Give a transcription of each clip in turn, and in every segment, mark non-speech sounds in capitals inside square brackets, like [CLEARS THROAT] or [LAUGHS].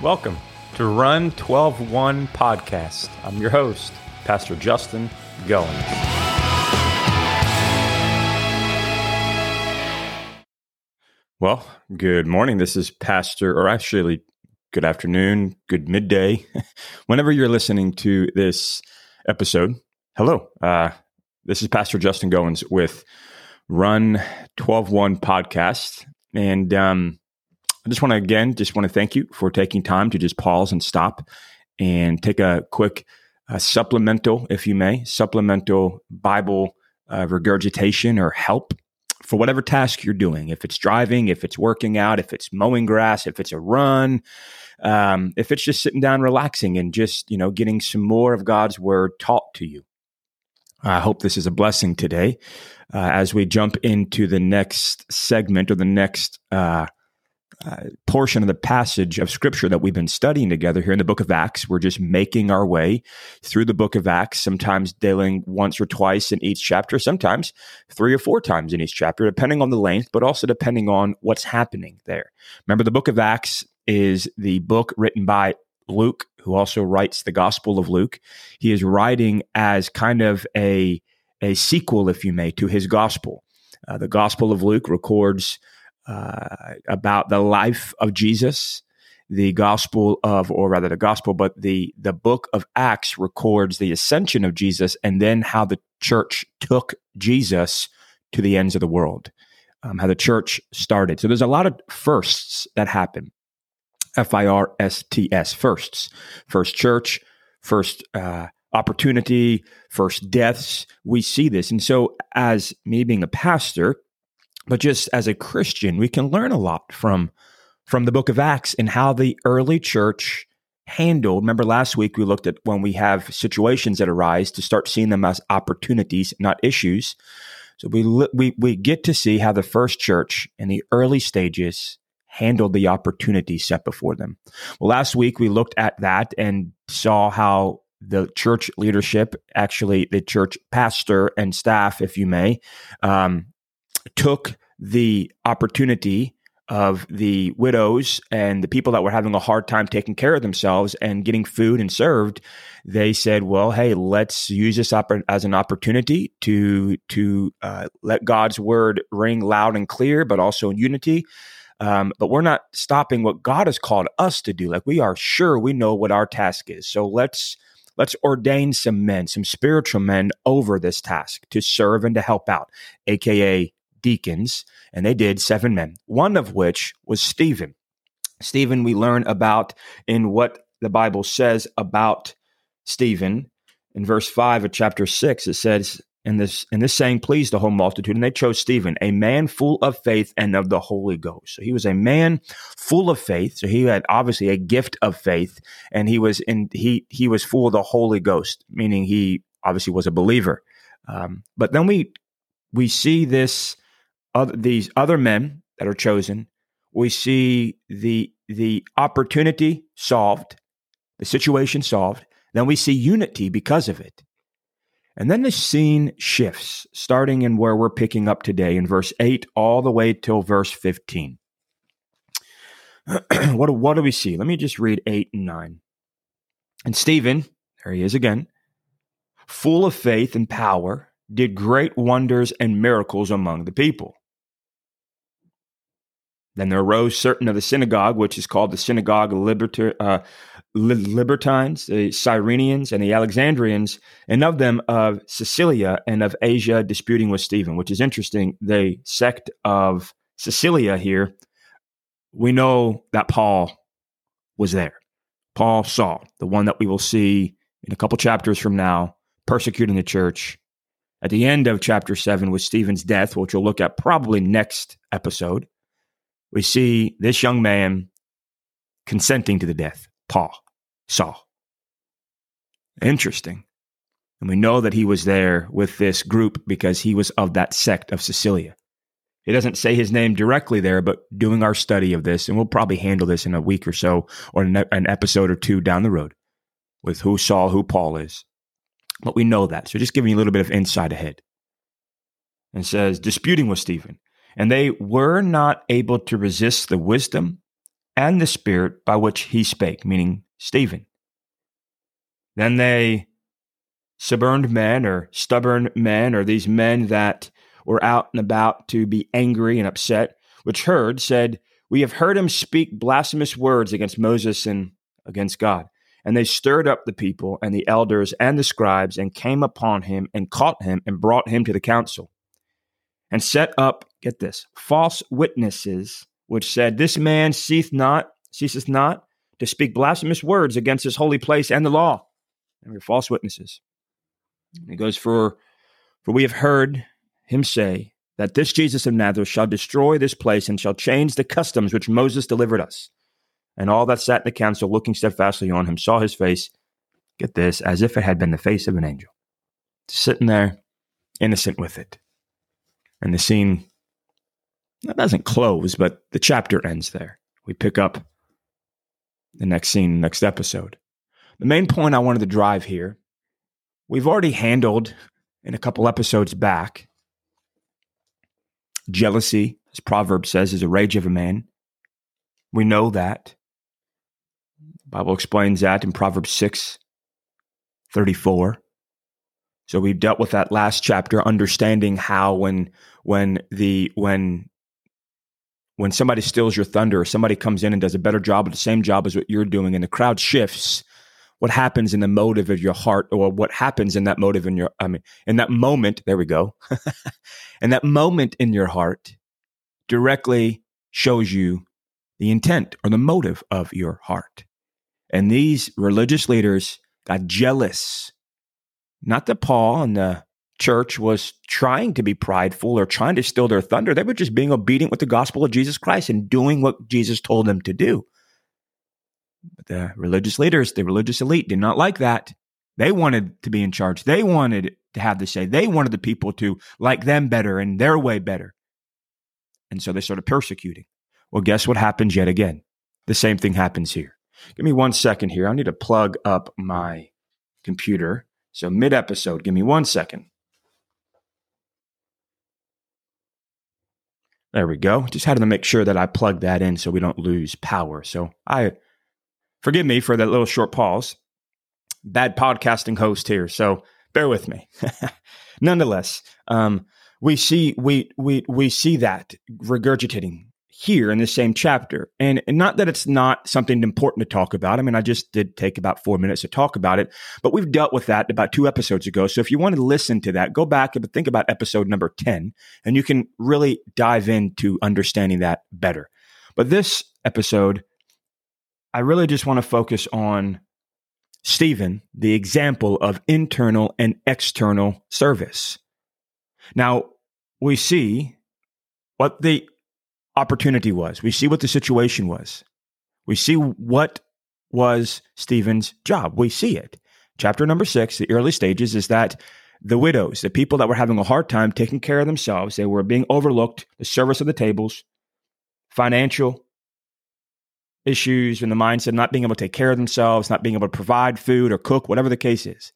Welcome to Run 12 1 Podcast. I'm your host, Pastor Justin Goins. Well, good morning. This is Pastor, or actually, good afternoon, good midday. [LAUGHS] Whenever you're listening to this episode, hello. Uh, this is Pastor Justin Goins with Run 12 1 Podcast. And um, I just want to again just want to thank you for taking time to just pause and stop and take a quick uh, supplemental, if you may, supplemental Bible uh, regurgitation or help for whatever task you're doing. If it's driving, if it's working out, if it's mowing grass, if it's a run, um, if it's just sitting down, relaxing, and just you know getting some more of God's word taught to you. I hope this is a blessing today uh, as we jump into the next segment or the next uh, uh, portion of the passage of scripture that we've been studying together here in the book of Acts. We're just making our way through the book of Acts, sometimes dealing once or twice in each chapter, sometimes three or four times in each chapter, depending on the length, but also depending on what's happening there. Remember, the book of Acts is the book written by Luke, who also writes the Gospel of Luke. He is writing as kind of a, a sequel, if you may, to his gospel. Uh, the Gospel of Luke records uh, about the life of Jesus. The gospel of, or rather the gospel, but the, the book of Acts records the ascension of Jesus and then how the church took Jesus to the ends of the world, um, how the church started. So there's a lot of firsts that happen. F I R S T S, firsts. First church, first uh, opportunity, first deaths. We see this. And so, as me being a pastor, but just as a Christian, we can learn a lot from from the book of Acts and how the early church handled. Remember last week we looked at when we have situations that arise to start seeing them as opportunities, not issues. So we we we get to see how the first church in the early stages handled the opportunity set before them. Well, last week we looked at that and saw how the church leadership, actually the church pastor and staff, if you may, um, took the opportunity of the widows and the people that were having a hard time taking care of themselves and getting food and served they said well hey let's use this as an opportunity to to uh, let god's word ring loud and clear but also in unity. Um, but we're not stopping what god has called us to do. Like we are sure we know what our task is. So let's let's ordain some men some spiritual men over this task to serve and to help out aka deacons, and they did seven men, one of which was Stephen. Stephen, we learn about in what the Bible says about Stephen. In verse 5 of chapter 6, it says, in this, in this saying pleased the whole multitude, and they chose Stephen, a man full of faith and of the Holy Ghost. So he was a man full of faith. So he had obviously a gift of faith, and he was in he he was full of the Holy Ghost, meaning he obviously was a believer. Um, but then we we see this other, these other men that are chosen, we see the the opportunity solved, the situation solved. Then we see unity because of it. And then the scene shifts, starting in where we're picking up today in verse 8 all the way till verse 15. [CLEARS THROAT] what, what do we see? Let me just read 8 and 9. And Stephen, there he is again, full of faith and power, did great wonders and miracles among the people. Then there arose certain of the synagogue, which is called the synagogue of Liberta, uh, Libertines, the Cyrenians, and the Alexandrians, and of them of Cilicia and of Asia, disputing with Stephen, which is interesting. The sect of Cilicia here, we know that Paul was there. Paul Saul, the one that we will see in a couple chapters from now, persecuting the church. At the end of chapter seven with Stephen's death, which we'll look at probably next episode we see this young man consenting to the death, Paul, Saul. Interesting. And we know that he was there with this group because he was of that sect of Cilicia. It doesn't say his name directly there, but doing our study of this, and we'll probably handle this in a week or so or an episode or two down the road with who Saul, who Paul is. But we know that. So just giving you a little bit of insight ahead. And says, disputing with Stephen and they were not able to resist the wisdom and the Spirit by which he spake, meaning Stephen. Then they suburban men or stubborn men or these men that were out and about to be angry and upset, which heard, said, We have heard him speak blasphemous words against Moses and against God. And they stirred up the people and the elders and the scribes and came upon him and caught him and brought him to the council and set up, get this, false witnesses, which said, This man ceaseth not, ceaseth not to speak blasphemous words against his holy place and the law. And we're false witnesses. And he goes, For for we have heard him say that this Jesus of Nazareth shall destroy this place and shall change the customs which Moses delivered us. And all that sat in the council, looking steadfastly on him, saw his face, get this, as if it had been the face of an angel, sitting there, innocent with it. And the scene that doesn't close, but the chapter ends there. We pick up the next scene, next episode. The main point I wanted to drive here, we've already handled in a couple episodes back. Jealousy, as Proverbs says, is a rage of a man. We know that. The Bible explains that in Proverbs 6 34. So we've dealt with that last chapter, understanding how when when the when when somebody steals your thunder or somebody comes in and does a better job of the same job as what you're doing and the crowd shifts, what happens in the motive of your heart or what happens in that motive in your I mean in that moment, there we go. [LAUGHS] and that moment in your heart directly shows you the intent or the motive of your heart. And these religious leaders got jealous. Not that Paul and the church was trying to be prideful or trying to steal their thunder. They were just being obedient with the gospel of Jesus Christ and doing what Jesus told them to do. But the religious leaders, the religious elite, did not like that. They wanted to be in charge. They wanted to have the say. They wanted the people to like them better and their way better. And so they started persecuting. Well, guess what happens yet again? The same thing happens here. Give me one second here. I need to plug up my computer. So, mid episode, give me one second. There we go. Just had to make sure that I plug that in so we don't lose power. So, I forgive me for that little short pause. Bad podcasting host here. So, bear with me. [LAUGHS] Nonetheless, um, we see we we we see that regurgitating here in the same chapter. And, and, not that it's not something important to talk about. I mean, I just did take about four minutes to talk about it, but we've dealt with that about two episodes ago. So if you want to listen to that, go back and think about episode number 10, and you can really dive into understanding that better. But this episode, I really just want to focus on Stephen, the example of internal and external service. Now, we see what the opportunity was. We see what the situation was. We see what was Stephen's job. We see it. Chapter number six, the early stages, is that the widows, the people that were having a hard time taking care of themselves, they were being overlooked, the service of the tables, financial issues and the mindset of not being able to take care of themselves, not being able to provide food or cook, whatever the case is.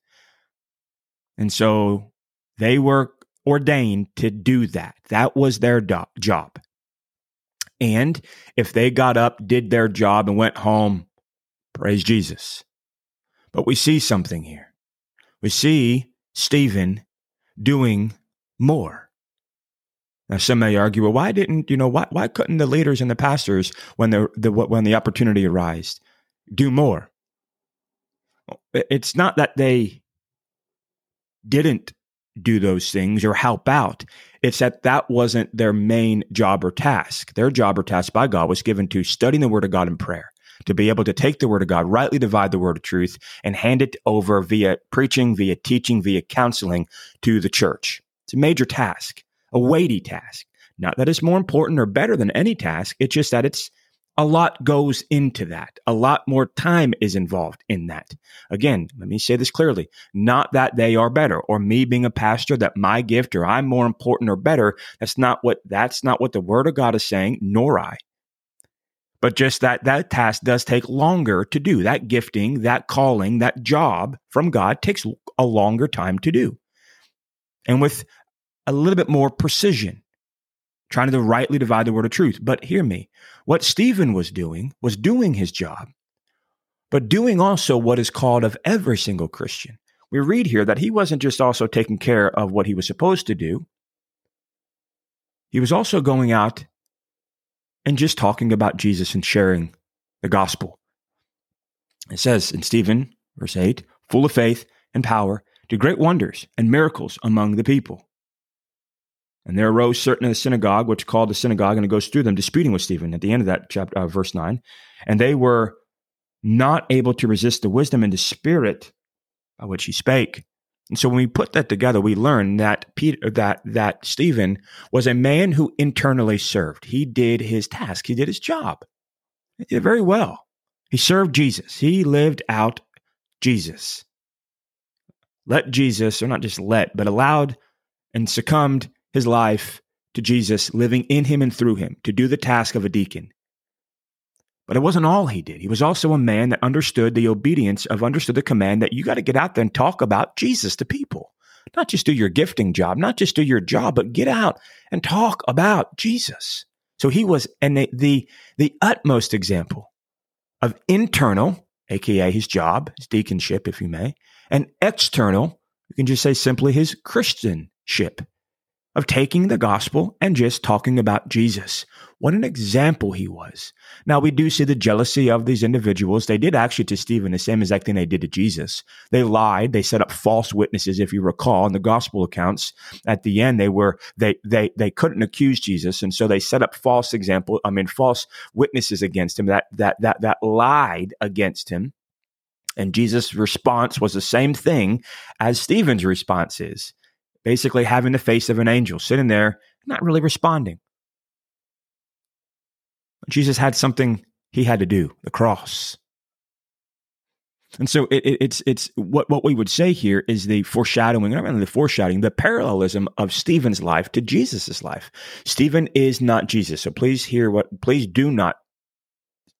And so they were ordained to do that. That was their do- job. And if they got up, did their job, and went home, praise Jesus. But we see something here. We see Stephen doing more. Now, some may argue, well, why didn't you know why why couldn't the leaders and the pastors, when the, the when the opportunity arose, do more? It's not that they didn't do those things or help out. It's that that wasn't their main job or task. Their job or task by God was given to studying the Word of God in prayer, to be able to take the Word of God, rightly divide the Word of truth, and hand it over via preaching, via teaching, via counseling to the church. It's a major task, a weighty task. Not that it's more important or better than any task, it's just that it's a lot goes into that. A lot more time is involved in that. Again, let me say this clearly. Not that they are better or me being a pastor that my gift or I'm more important or better. That's not what that's not what the word of God is saying, nor I. But just that that task does take longer to do. That gifting, that calling, that job from God takes a longer time to do. And with a little bit more precision trying to rightly divide the word of truth. But hear me. What Stephen was doing was doing his job, but doing also what is called of every single Christian. We read here that he wasn't just also taking care of what he was supposed to do, he was also going out and just talking about Jesus and sharing the gospel. It says in Stephen, verse 8, full of faith and power, did great wonders and miracles among the people. And there arose certain in the synagogue, which called the synagogue, and it goes through them, disputing with Stephen at the end of that chapter, uh, verse 9. And they were not able to resist the wisdom and the spirit by which he spake. And so when we put that together, we learn that Peter, that that Stephen was a man who internally served. He did his task. He did his job. He did very well. He served Jesus. He lived out Jesus. Let Jesus, or not just let, but allowed and succumbed his life to Jesus, living in him and through him to do the task of a deacon. But it wasn't all he did. He was also a man that understood the obedience of, understood the command that you got to get out there and talk about Jesus to people. Not just do your gifting job, not just do your job, but get out and talk about Jesus. So he was and the, the, the utmost example of internal, aka his job, his deaconship, if you may, and external, you can just say simply his Christianship of taking the gospel and just talking about Jesus. What an example he was. Now, we do see the jealousy of these individuals. They did actually to Stephen the same exact thing they did to Jesus. They lied. They set up false witnesses, if you recall, in the gospel accounts. At the end, they were, they, they, they couldn't accuse Jesus. And so they set up false example, I mean, false witnesses against him that, that, that, that lied against him. And Jesus' response was the same thing as Stephen's response is basically having the face of an angel, sitting there, not really responding. Jesus had something he had to do, the cross. And so it, it, it's it's what what we would say here is the foreshadowing, not really the foreshadowing, the parallelism of Stephen's life to Jesus's life. Stephen is not Jesus, so please hear what. Please do not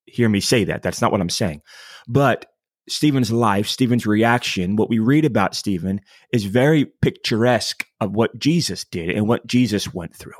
hear me say that. That's not what I'm saying. But Stephen's life, Stephen's reaction, what we read about Stephen is very picturesque of what Jesus did and what Jesus went through.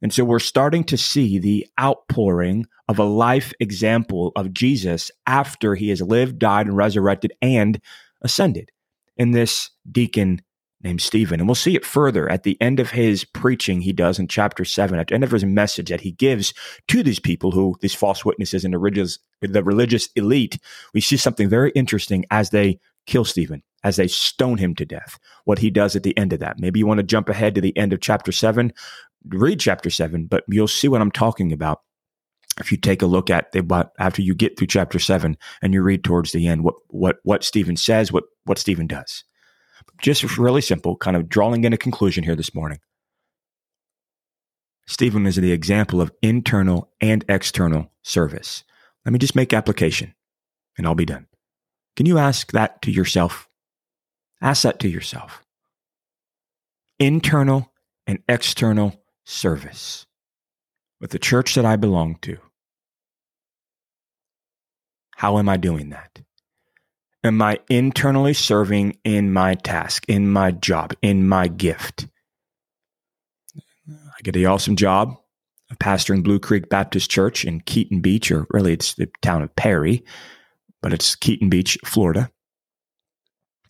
And so we're starting to see the outpouring of a life example of Jesus after he has lived, died, and resurrected and ascended in this deacon named Stephen. And we'll see it further at the end of his preaching he does in chapter seven, at the end of his message that he gives to these people who, these false witnesses and the religious, the religious elite. We see something very interesting as they kill Stephen, as they stone him to death, what he does at the end of that. Maybe you want to jump ahead to the end of chapter seven, read chapter seven, but you'll see what I'm talking about if you take a look at the after you get through chapter seven and you read towards the end what what what Stephen says, what what Stephen does. Just really simple, kind of drawing in a conclusion here this morning. Stephen is the example of internal and external service. Let me just make application and I'll be done. Can you ask that to yourself? Ask that to yourself. Internal and external service with the church that I belong to. How am I doing that? Am I internally serving in my task, in my job, in my gift? I get the awesome job of pastoring Blue Creek Baptist Church in Keaton Beach, or really it's the town of Perry, but it's Keaton Beach, Florida.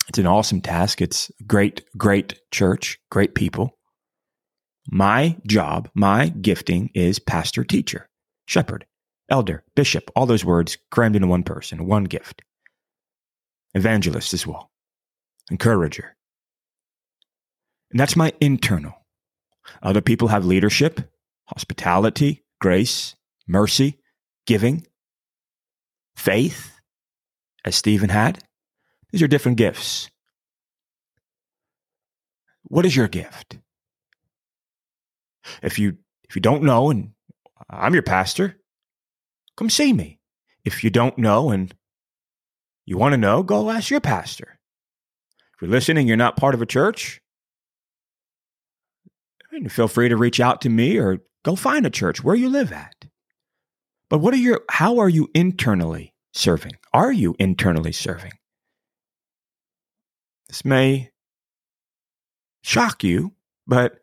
It's an awesome task. It's a great, great church, great people. My job, my gifting is pastor, teacher, shepherd, elder, bishop, all those words crammed into one person, one gift evangelist as well, encourager. And that's my internal. Other people have leadership, hospitality, grace, mercy, giving, faith, as Stephen had. These are different gifts. What is your gift? If you if you don't know and I'm your pastor, come see me. If you don't know and you want to know? Go ask your pastor. If you're listening, you're not part of a church, feel free to reach out to me or go find a church where you live at. But what are your how are you internally serving? Are you internally serving? This may shock you, but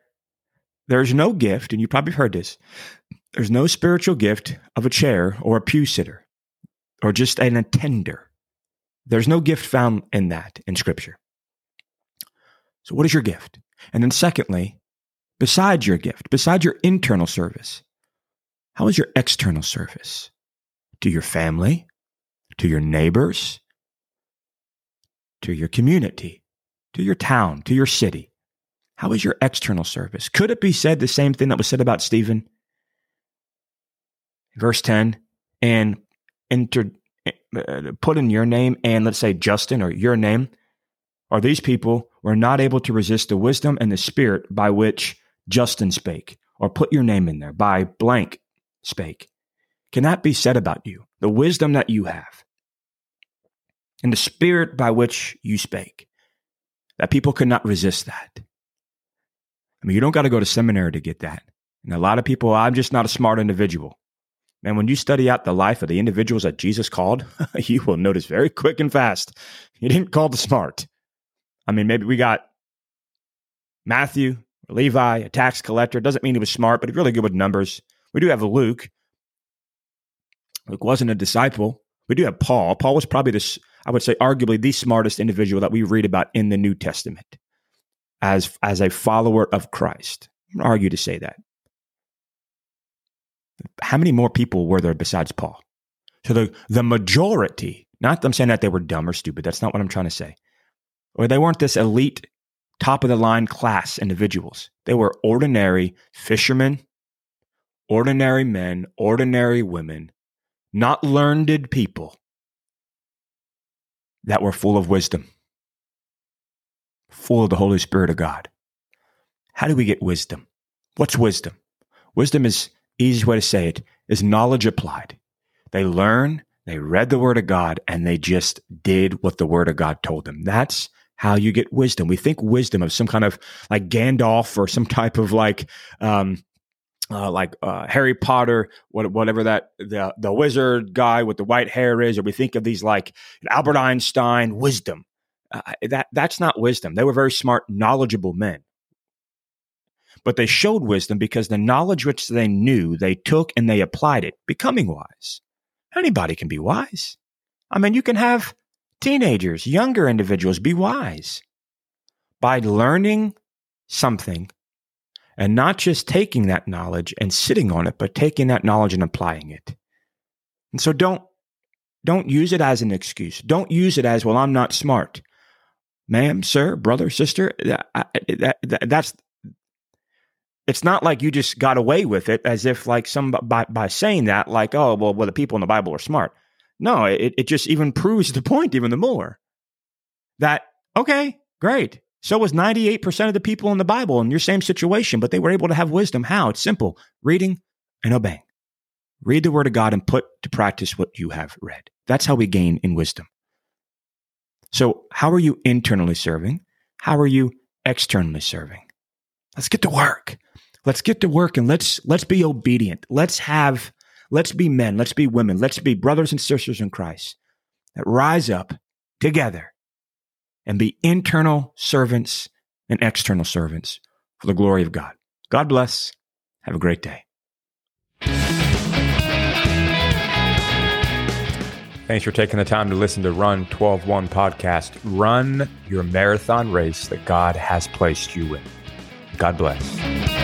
there's no gift, and you probably heard this. There's no spiritual gift of a chair or a pew sitter or just an attender. There's no gift found in that in Scripture. So, what is your gift? And then, secondly, besides your gift, besides your internal service, how is your external service? To your family, to your neighbors, to your community, to your town, to your city. How is your external service? Could it be said the same thing that was said about Stephen? Verse 10 and enter, uh, put in your name and let's say Justin or your name, or these people were not able to resist the wisdom and the spirit by which Justin spake, or put your name in there by blank spake. Can that be said about you? The wisdom that you have and the spirit by which you spake, that people could not resist that. I mean, you don't got to go to seminary to get that. And a lot of people, I'm just not a smart individual. And when you study out the life of the individuals that Jesus called, [LAUGHS] you will notice very quick and fast, he didn't call the smart. I mean, maybe we got Matthew, Levi, a tax collector. Doesn't mean he was smart, but he's really good with numbers. We do have Luke. Luke wasn't a disciple. We do have Paul. Paul was probably this, I would say, arguably the smartest individual that we read about in the New Testament as, as a follower of Christ. I'm argue to say that. How many more people were there besides Paul? So the, the majority, not I'm saying that they were dumb or stupid, that's not what I'm trying to say. Or they weren't this elite, top of the line class individuals. They were ordinary fishermen, ordinary men, ordinary women, not learned people that were full of wisdom, full of the Holy Spirit of God. How do we get wisdom? What's wisdom? Wisdom is easiest way to say it is knowledge applied. They learn, they read the word of God, and they just did what the word of God told them. That's how you get wisdom. We think wisdom of some kind of like Gandalf or some [LAUGHS] type of like, um, uh, like uh, Harry Potter, whatever that the the wizard guy with the white hair is, or we think of these like Albert Einstein wisdom. Uh, that that's not wisdom. They were very smart, knowledgeable men but they showed wisdom because the knowledge which they knew they took and they applied it, becoming wise. Anybody can be wise. I mean, you can have teenagers, younger individuals be wise by learning something and not just taking that knowledge and sitting on it, but taking that knowledge and applying it. And so don't don't use it as an excuse. Don't use it as, well, I'm not smart. Ma'am, sir, brother, sister, that, that, that, that's it's not like you just got away with it as if like some by, by saying that like oh well well the people in the bible are smart. No it, it just even [LAUGHS] proves the point even the more. That okay great. So was 98% of the people in the bible in your same situation but they were able to have wisdom. How? It's simple. Reading and obeying. Read the word of god and put to practice what you have read. That's how we gain in wisdom. So how are you internally serving? How are you externally serving? Let's get to work Let's get to work and let's let's be obedient. Let's have let's be men, let's be women, let's be brothers and sisters in Christ that rise up together and be internal servants and external servants for the glory of God. God bless. Have a great day. Thanks for taking the time to listen to Run 12-1 podcast. Run your marathon race that God has placed you in. God bless.